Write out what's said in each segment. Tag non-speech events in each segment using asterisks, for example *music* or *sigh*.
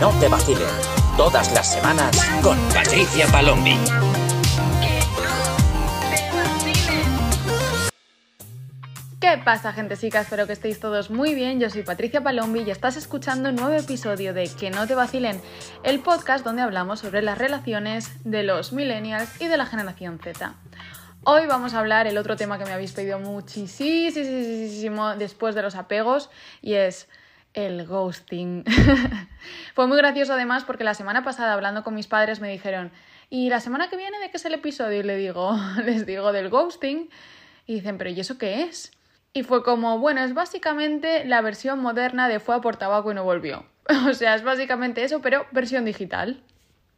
no te vacilen. Todas las semanas con Patricia Palombi. ¿Qué pasa, gente chica? Espero que estéis todos muy bien. Yo soy Patricia Palombi y estás escuchando un nuevo episodio de Que no te vacilen, el podcast donde hablamos sobre las relaciones de los millennials y de la generación Z. Hoy vamos a hablar el otro tema que me habéis pedido muchísimo después de los apegos y es el ghosting. *laughs* Fue muy gracioso además porque la semana pasada hablando con mis padres me dijeron, ¿y la semana que viene de qué es el episodio? Y le digo, *laughs* les digo del ghosting. Y dicen, ¿pero y eso qué es? Y fue como, bueno, es básicamente la versión moderna de fue a por tabaco y no volvió. *laughs* o sea, es básicamente eso, pero versión digital.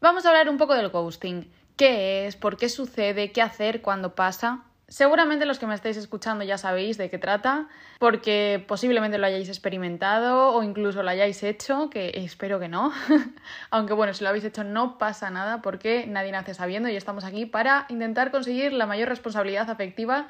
Vamos a hablar un poco del ghosting. ¿Qué es? ¿Por qué sucede? ¿Qué hacer cuando pasa? Seguramente los que me estáis escuchando ya sabéis de qué trata, porque posiblemente lo hayáis experimentado o incluso lo hayáis hecho, que espero que no. *laughs* Aunque bueno, si lo habéis hecho no pasa nada porque nadie nace sabiendo y estamos aquí para intentar conseguir la mayor responsabilidad afectiva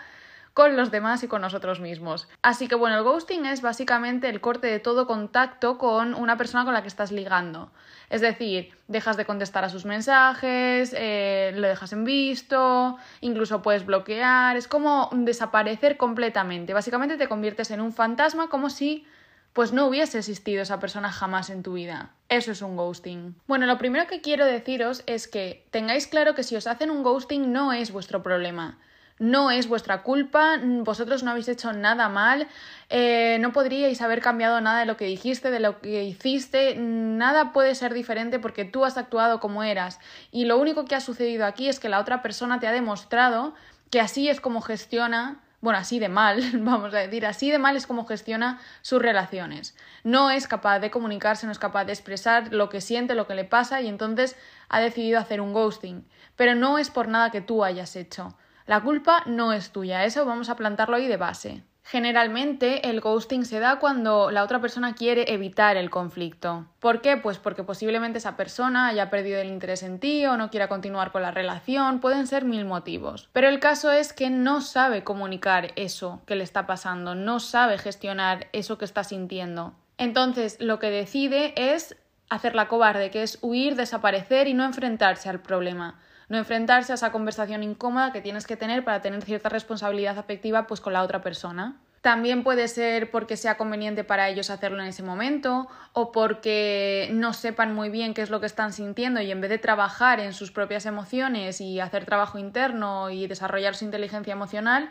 con los demás y con nosotros mismos. Así que bueno, el ghosting es básicamente el corte de todo contacto con una persona con la que estás ligando. Es decir, dejas de contestar a sus mensajes, eh, lo dejas en visto, incluso puedes bloquear, es como desaparecer completamente. Básicamente te conviertes en un fantasma como si pues no hubiese existido esa persona jamás en tu vida. Eso es un ghosting. Bueno, lo primero que quiero deciros es que tengáis claro que si os hacen un ghosting no es vuestro problema no es vuestra culpa, vosotros no habéis hecho nada mal, eh, no podríais haber cambiado nada de lo que dijiste, de lo que hiciste, nada puede ser diferente porque tú has actuado como eras y lo único que ha sucedido aquí es que la otra persona te ha demostrado que así es como gestiona bueno, así de mal, *laughs* vamos a decir, así de mal es como gestiona sus relaciones. No es capaz de comunicarse, no es capaz de expresar lo que siente, lo que le pasa y entonces ha decidido hacer un ghosting. Pero no es por nada que tú hayas hecho. La culpa no es tuya, eso vamos a plantarlo ahí de base. Generalmente el ghosting se da cuando la otra persona quiere evitar el conflicto. ¿Por qué? Pues porque posiblemente esa persona haya perdido el interés en ti o no quiera continuar con la relación, pueden ser mil motivos. Pero el caso es que no sabe comunicar eso que le está pasando, no sabe gestionar eso que está sintiendo. Entonces lo que decide es hacer la cobarde, que es huir, desaparecer y no enfrentarse al problema no enfrentarse a esa conversación incómoda que tienes que tener para tener cierta responsabilidad afectiva pues con la otra persona. También puede ser porque sea conveniente para ellos hacerlo en ese momento o porque no sepan muy bien qué es lo que están sintiendo y en vez de trabajar en sus propias emociones y hacer trabajo interno y desarrollar su inteligencia emocional,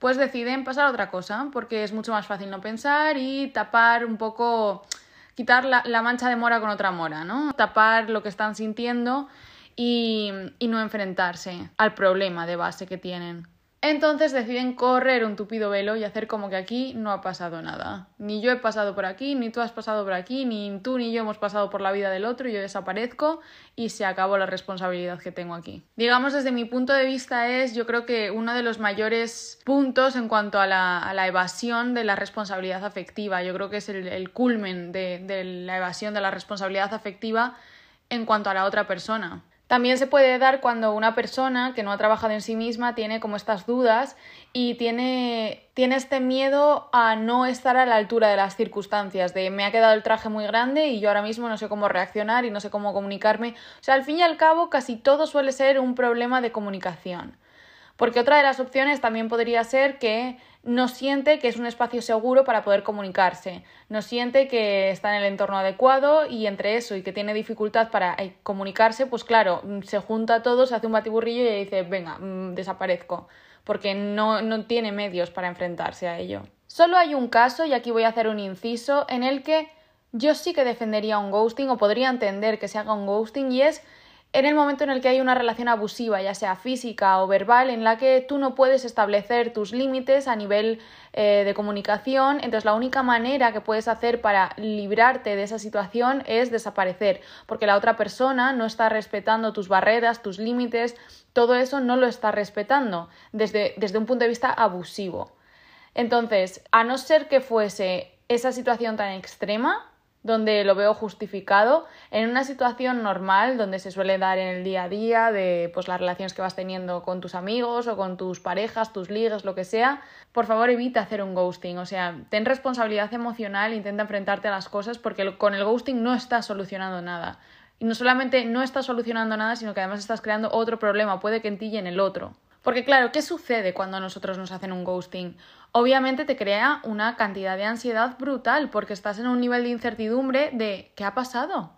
pues deciden pasar a otra cosa porque es mucho más fácil no pensar y tapar un poco, quitar la, la mancha de mora con otra mora, ¿no? Tapar lo que están sintiendo y, no enfrentarse al problema de base que tienen. Entonces deciden correr un tupido velo y hacer como que aquí no ha pasado nada. Ni yo he pasado por aquí, ni tú has pasado por aquí, ni tú ni yo hemos pasado por la vida del otro, y yo desaparezco y se acabó la responsabilidad que tengo aquí. Digamos, desde mi punto de vista es, yo creo que uno de los mayores puntos en cuanto a la, evasión de la responsabilidad afectiva. Yo creo que es el, culmen de la evasión de la responsabilidad afectiva en cuanto a la otra persona. También se puede dar cuando una persona que no ha trabajado en sí misma tiene como estas dudas y tiene, tiene este miedo a no estar a la altura de las circunstancias, de me ha quedado el traje muy grande y yo ahora mismo no sé cómo reaccionar y no sé cómo comunicarme. O sea, al fin y al cabo casi todo suele ser un problema de comunicación. Porque otra de las opciones también podría ser que no siente que es un espacio seguro para poder comunicarse, no siente que está en el entorno adecuado y entre eso y que tiene dificultad para eh, comunicarse, pues claro, mm, se junta todo, se hace un batiburrillo y dice, venga, mm, desaparezco, porque no, no tiene medios para enfrentarse a ello. Solo hay un caso, y aquí voy a hacer un inciso, en el que yo sí que defendería un ghosting o podría entender que se haga un ghosting y es en el momento en el que hay una relación abusiva, ya sea física o verbal, en la que tú no puedes establecer tus límites a nivel eh, de comunicación, entonces la única manera que puedes hacer para librarte de esa situación es desaparecer, porque la otra persona no está respetando tus barreras, tus límites, todo eso no lo está respetando desde, desde un punto de vista abusivo. Entonces, a no ser que fuese esa situación tan extrema, donde lo veo justificado. En una situación normal, donde se suele dar en el día a día, de pues las relaciones que vas teniendo con tus amigos o con tus parejas, tus ligas, lo que sea, por favor evita hacer un ghosting. O sea, ten responsabilidad emocional, intenta enfrentarte a las cosas, porque con el ghosting no estás solucionando nada. Y no solamente no estás solucionando nada, sino que además estás creando otro problema, puede que en ti y en el otro. Porque claro, ¿qué sucede cuando a nosotros nos hacen un ghosting? Obviamente te crea una cantidad de ansiedad brutal porque estás en un nivel de incertidumbre de ¿qué ha pasado?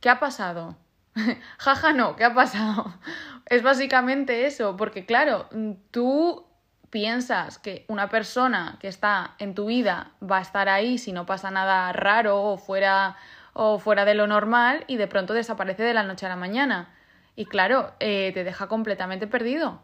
¿Qué ha pasado? *laughs* Jaja, no, ¿qué ha pasado? *laughs* es básicamente eso, porque claro, tú piensas que una persona que está en tu vida va a estar ahí si no pasa nada raro o fuera, o fuera de lo normal y de pronto desaparece de la noche a la mañana. Y claro, eh, te deja completamente perdido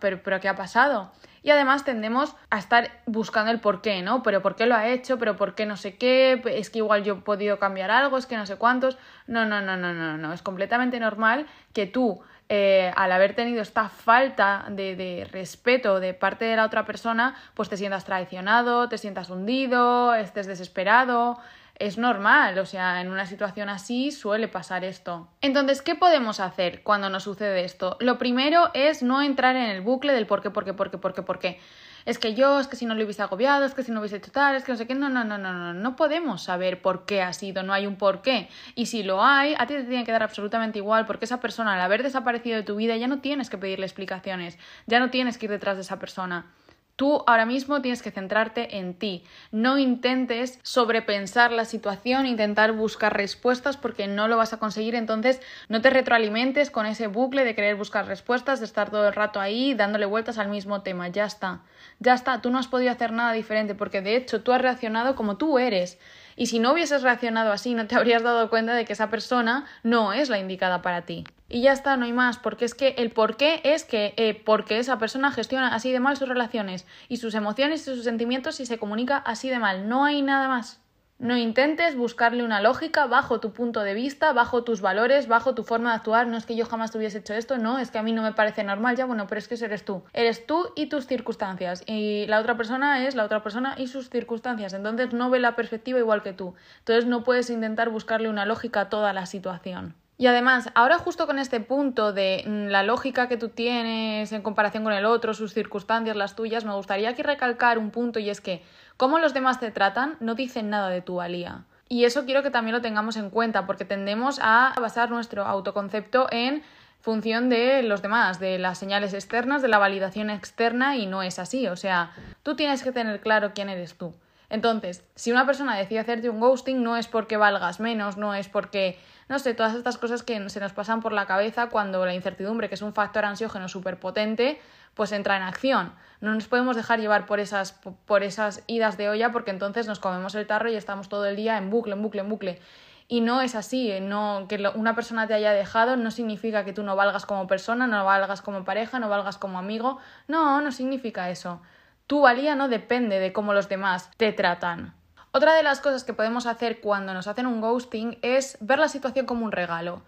pero, pero ¿qué ha pasado? Y además tendemos a estar buscando el por qué, ¿no? Pero por qué lo ha hecho, pero por qué no sé qué, es que igual yo he podido cambiar algo, es que no sé cuántos. No, no, no, no, no, no. Es completamente normal que tú, eh, al haber tenido esta falta de, de respeto de parte de la otra persona, pues te sientas traicionado, te sientas hundido, estés desesperado, es normal, o sea, en una situación así suele pasar esto. Entonces, ¿qué podemos hacer cuando nos sucede esto? Lo primero es no entrar en el bucle del por qué, por qué, por qué, por qué, por qué. Es que yo, es que si no lo hubiese agobiado, es que si no hubiese hecho tal, es que no sé qué. No, no, no, no, no. No podemos saber por qué ha sido, no hay un por qué. Y si lo hay, a ti te tiene que dar absolutamente igual, porque esa persona, al haber desaparecido de tu vida, ya no tienes que pedirle explicaciones, ya no tienes que ir detrás de esa persona. Tú ahora mismo tienes que centrarte en ti. No intentes sobrepensar la situación, intentar buscar respuestas porque no lo vas a conseguir. Entonces, no te retroalimentes con ese bucle de querer buscar respuestas, de estar todo el rato ahí dándole vueltas al mismo tema. Ya está. Ya está. Tú no has podido hacer nada diferente porque de hecho tú has reaccionado como tú eres. Y si no hubieses reaccionado así, no te *laughs* habrías dado cuenta de que esa persona no es la indicada para ti. Y ya está, no hay más, porque es que el por qué es que eh, porque esa persona gestiona así de mal sus relaciones y sus emociones y sus sentimientos y se comunica así de mal. No hay nada más. No intentes buscarle una lógica bajo tu punto de vista, bajo tus valores, bajo tu forma de actuar. No es que yo jamás hubiese hecho esto, no, es que a mí no me parece normal, ya bueno, pero es que eres tú. Eres tú y tus circunstancias. Y la otra persona es la otra persona y sus circunstancias. Entonces no ve la perspectiva igual que tú. Entonces no puedes intentar buscarle una lógica a toda la situación. Y además, ahora justo con este punto de mm, la lógica que tú tienes en comparación con el otro, sus circunstancias, las tuyas, me gustaría aquí recalcar un punto y es que cómo los demás te tratan no dicen nada de tu valía. Y eso quiero que también lo tengamos en cuenta porque tendemos a basar nuestro autoconcepto en función de los demás, de las señales externas, de la validación externa y no es así. O sea, tú tienes que tener claro quién eres tú. Entonces, si una persona decide hacerte un ghosting no es porque valgas menos, no es porque no sé, todas estas cosas que se nos pasan por la cabeza cuando la incertidumbre, que es un factor ansiógeno súper potente, pues entra en acción. No nos podemos dejar llevar por esas, por esas idas de olla porque entonces nos comemos el tarro y estamos todo el día en bucle, en bucle, en bucle. Y no es así, eh, no, que una persona te haya dejado no significa que tú no valgas como persona, no valgas como pareja, no valgas como amigo. No, no significa eso. Tu valía no depende de cómo los demás te tratan. Otra de las cosas que podemos hacer cuando nos hacen un ghosting es ver la situación como un regalo.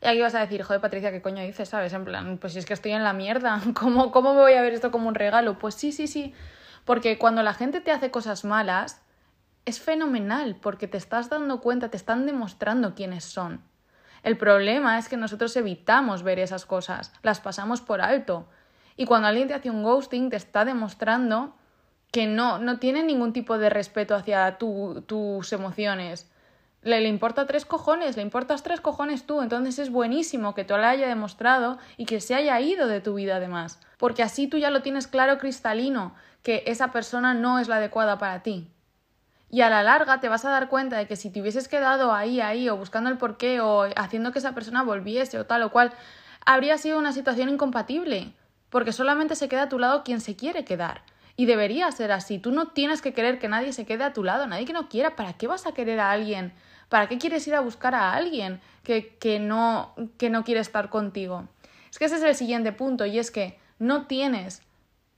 Y aquí vas a decir, joder, Patricia, ¿qué coño dices? ¿Sabes? En plan, pues si es que estoy en la mierda, *laughs* ¿cómo, ¿cómo me voy a ver esto como un regalo? Pues sí, sí, sí. Porque cuando la gente te hace cosas malas, es fenomenal, porque te estás dando cuenta, te están demostrando quiénes son. El problema es que nosotros evitamos ver esas cosas, las pasamos por alto. Y cuando alguien te hace un ghosting, te está demostrando que no, no tiene ningún tipo de respeto hacia tus emociones. Le, le, importa tres cojones, le importas tres cojones tú, entonces es buenísimo que tú lo haya demostrado y que se haya ido de tu vida además, porque así tú ya lo tienes claro cristalino, que esa persona no es la adecuada para ti. Y a la larga te vas a dar cuenta de que si te hubieses quedado ahí, ahí, o buscando el porqué, o haciendo que esa persona volviese, o tal o cual, habría sido una situación incompatible, porque solamente se queda a tu lado quien se quiere quedar. Y debería ser así. Tú no tienes que querer que nadie se quede a tu lado, nadie que no quiera. ¿Para qué vas a querer a alguien? ¿Para qué quieres ir a buscar a alguien que, que, no, que no quiere estar contigo? Es que ese es el siguiente punto y es que no tienes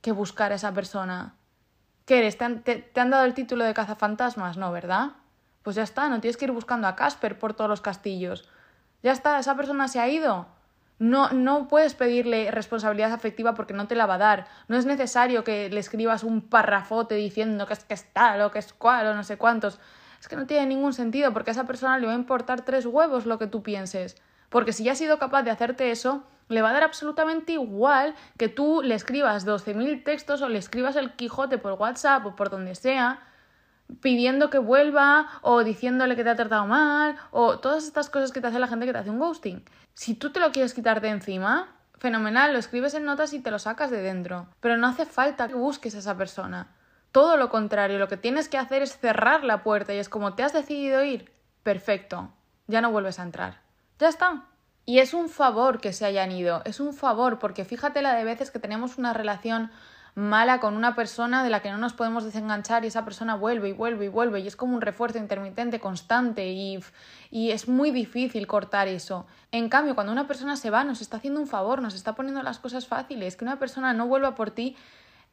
que buscar a esa persona. ¿Qué eres? ¿Te han, te han dado el título de cazafantasmas? No, ¿verdad? Pues ya está, no tienes que ir buscando a Casper por todos los castillos. Ya está, esa persona se ha ido. No, no puedes pedirle responsabilidad afectiva porque no te la va a dar. No es necesario que le escribas un parrafote diciendo que es que está, lo que es cual o no sé cuántos. es que no tiene ningún sentido porque a esa persona le va a importar tres huevos lo que tú pienses. Porque si ya has sido capaz de hacerte eso, le va a dar absolutamente igual que tú le escribas 12.000 textos o le escribas el Quijote por WhatsApp o por donde sea, pidiendo que vuelva o diciéndole que te ha tratado mal o todas estas cosas que te hace la gente que te hace un ghosting. Si tú te lo quieres quitar de encima, fenomenal, lo escribes en notas y te lo sacas de dentro. Pero no hace falta que busques a esa persona. Todo lo contrario, lo que tienes que hacer es cerrar la puerta y es como te has decidido ir, perfecto, ya no vuelves a entrar. Ya está. Y es un favor que se hayan ido, es un favor, porque fíjate la de veces que tenemos una relación mala con una persona de la que no nos podemos desenganchar y esa persona vuelve y vuelve y vuelve y es como un refuerzo intermitente constante y, y es muy difícil cortar eso. En cambio, cuando una persona se va, nos está haciendo un favor, nos está poniendo las cosas fáciles, que una persona no vuelva por ti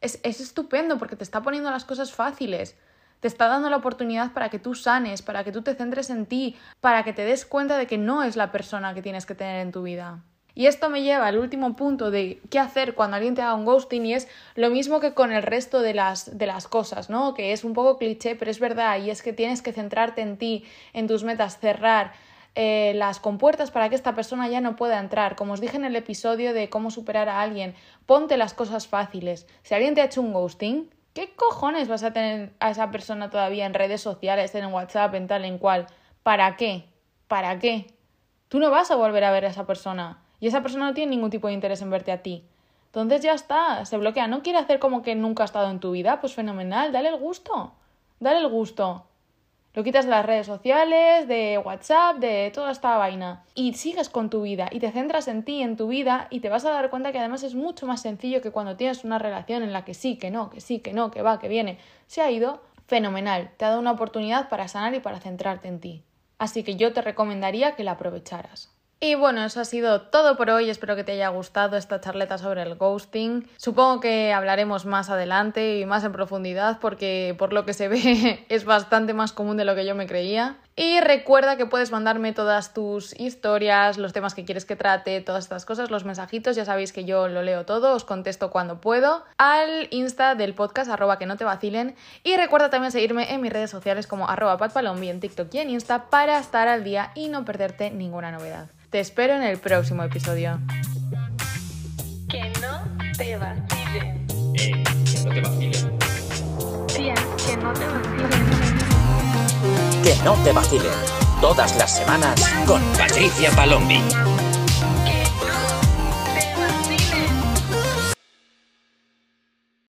es, es estupendo porque te está poniendo las cosas fáciles te está dando la oportunidad para que tú sanes, para que tú te centres en ti, para que te des cuenta de que no es la persona que tienes que tener en tu vida. Y esto me lleva al último punto de qué hacer cuando alguien te haga un ghosting y es lo mismo que con el resto de las, de las cosas, ¿no? Que es un poco cliché, pero es verdad y es que tienes que centrarte en ti, en tus metas, cerrar eh, las compuertas para que esta persona ya no pueda entrar. Como os dije en el episodio de cómo superar a alguien, ponte las cosas fáciles. Si alguien te ha hecho un ghosting, ¿qué cojones vas a tener a esa persona todavía en redes sociales, en WhatsApp, en tal, en cual? ¿Para qué? ¿Para qué? Tú no vas a volver a ver a esa persona y esa persona no tiene ningún tipo de interés en verte a ti. Entonces ya está, se bloquea. ¿No quiere hacer como que nunca ha estado en tu vida? Pues fenomenal, dale el gusto. Dale el gusto. Lo quitas de las redes sociales, de WhatsApp, de toda esta vaina. Y sigues con tu vida y te centras en ti, en tu vida, y te vas a dar cuenta que además es mucho más sencillo que cuando tienes una relación en la que sí, que no, que sí, que no, que va, que viene. Se ha ido, fenomenal. Te ha dado una oportunidad para sanar y para centrarte en ti. Así que yo te recomendaría que la aprovecharas. Y bueno, eso ha sido todo por hoy. Espero que te haya gustado esta charleta sobre el ghosting. Supongo que hablaremos más adelante y más en profundidad porque por lo que se *laughs* ve es bastante más común de lo que yo me creía. Y recuerda que puedes mandarme todas tus historias, los temas que quieres que trate, todas estas cosas, los mensajitos, ya sabéis que yo lo leo todo, os contesto cuando puedo, al Insta del podcast, arroba que no te vacilen. Y recuerda también seguirme en mis redes sociales como arroba patpalombi en TikTok y en Insta para estar al día y no perderte ninguna novedad. Te espero en el próximo episodio. Que no te vacilen. Todas las semanas con Patricia Palombi.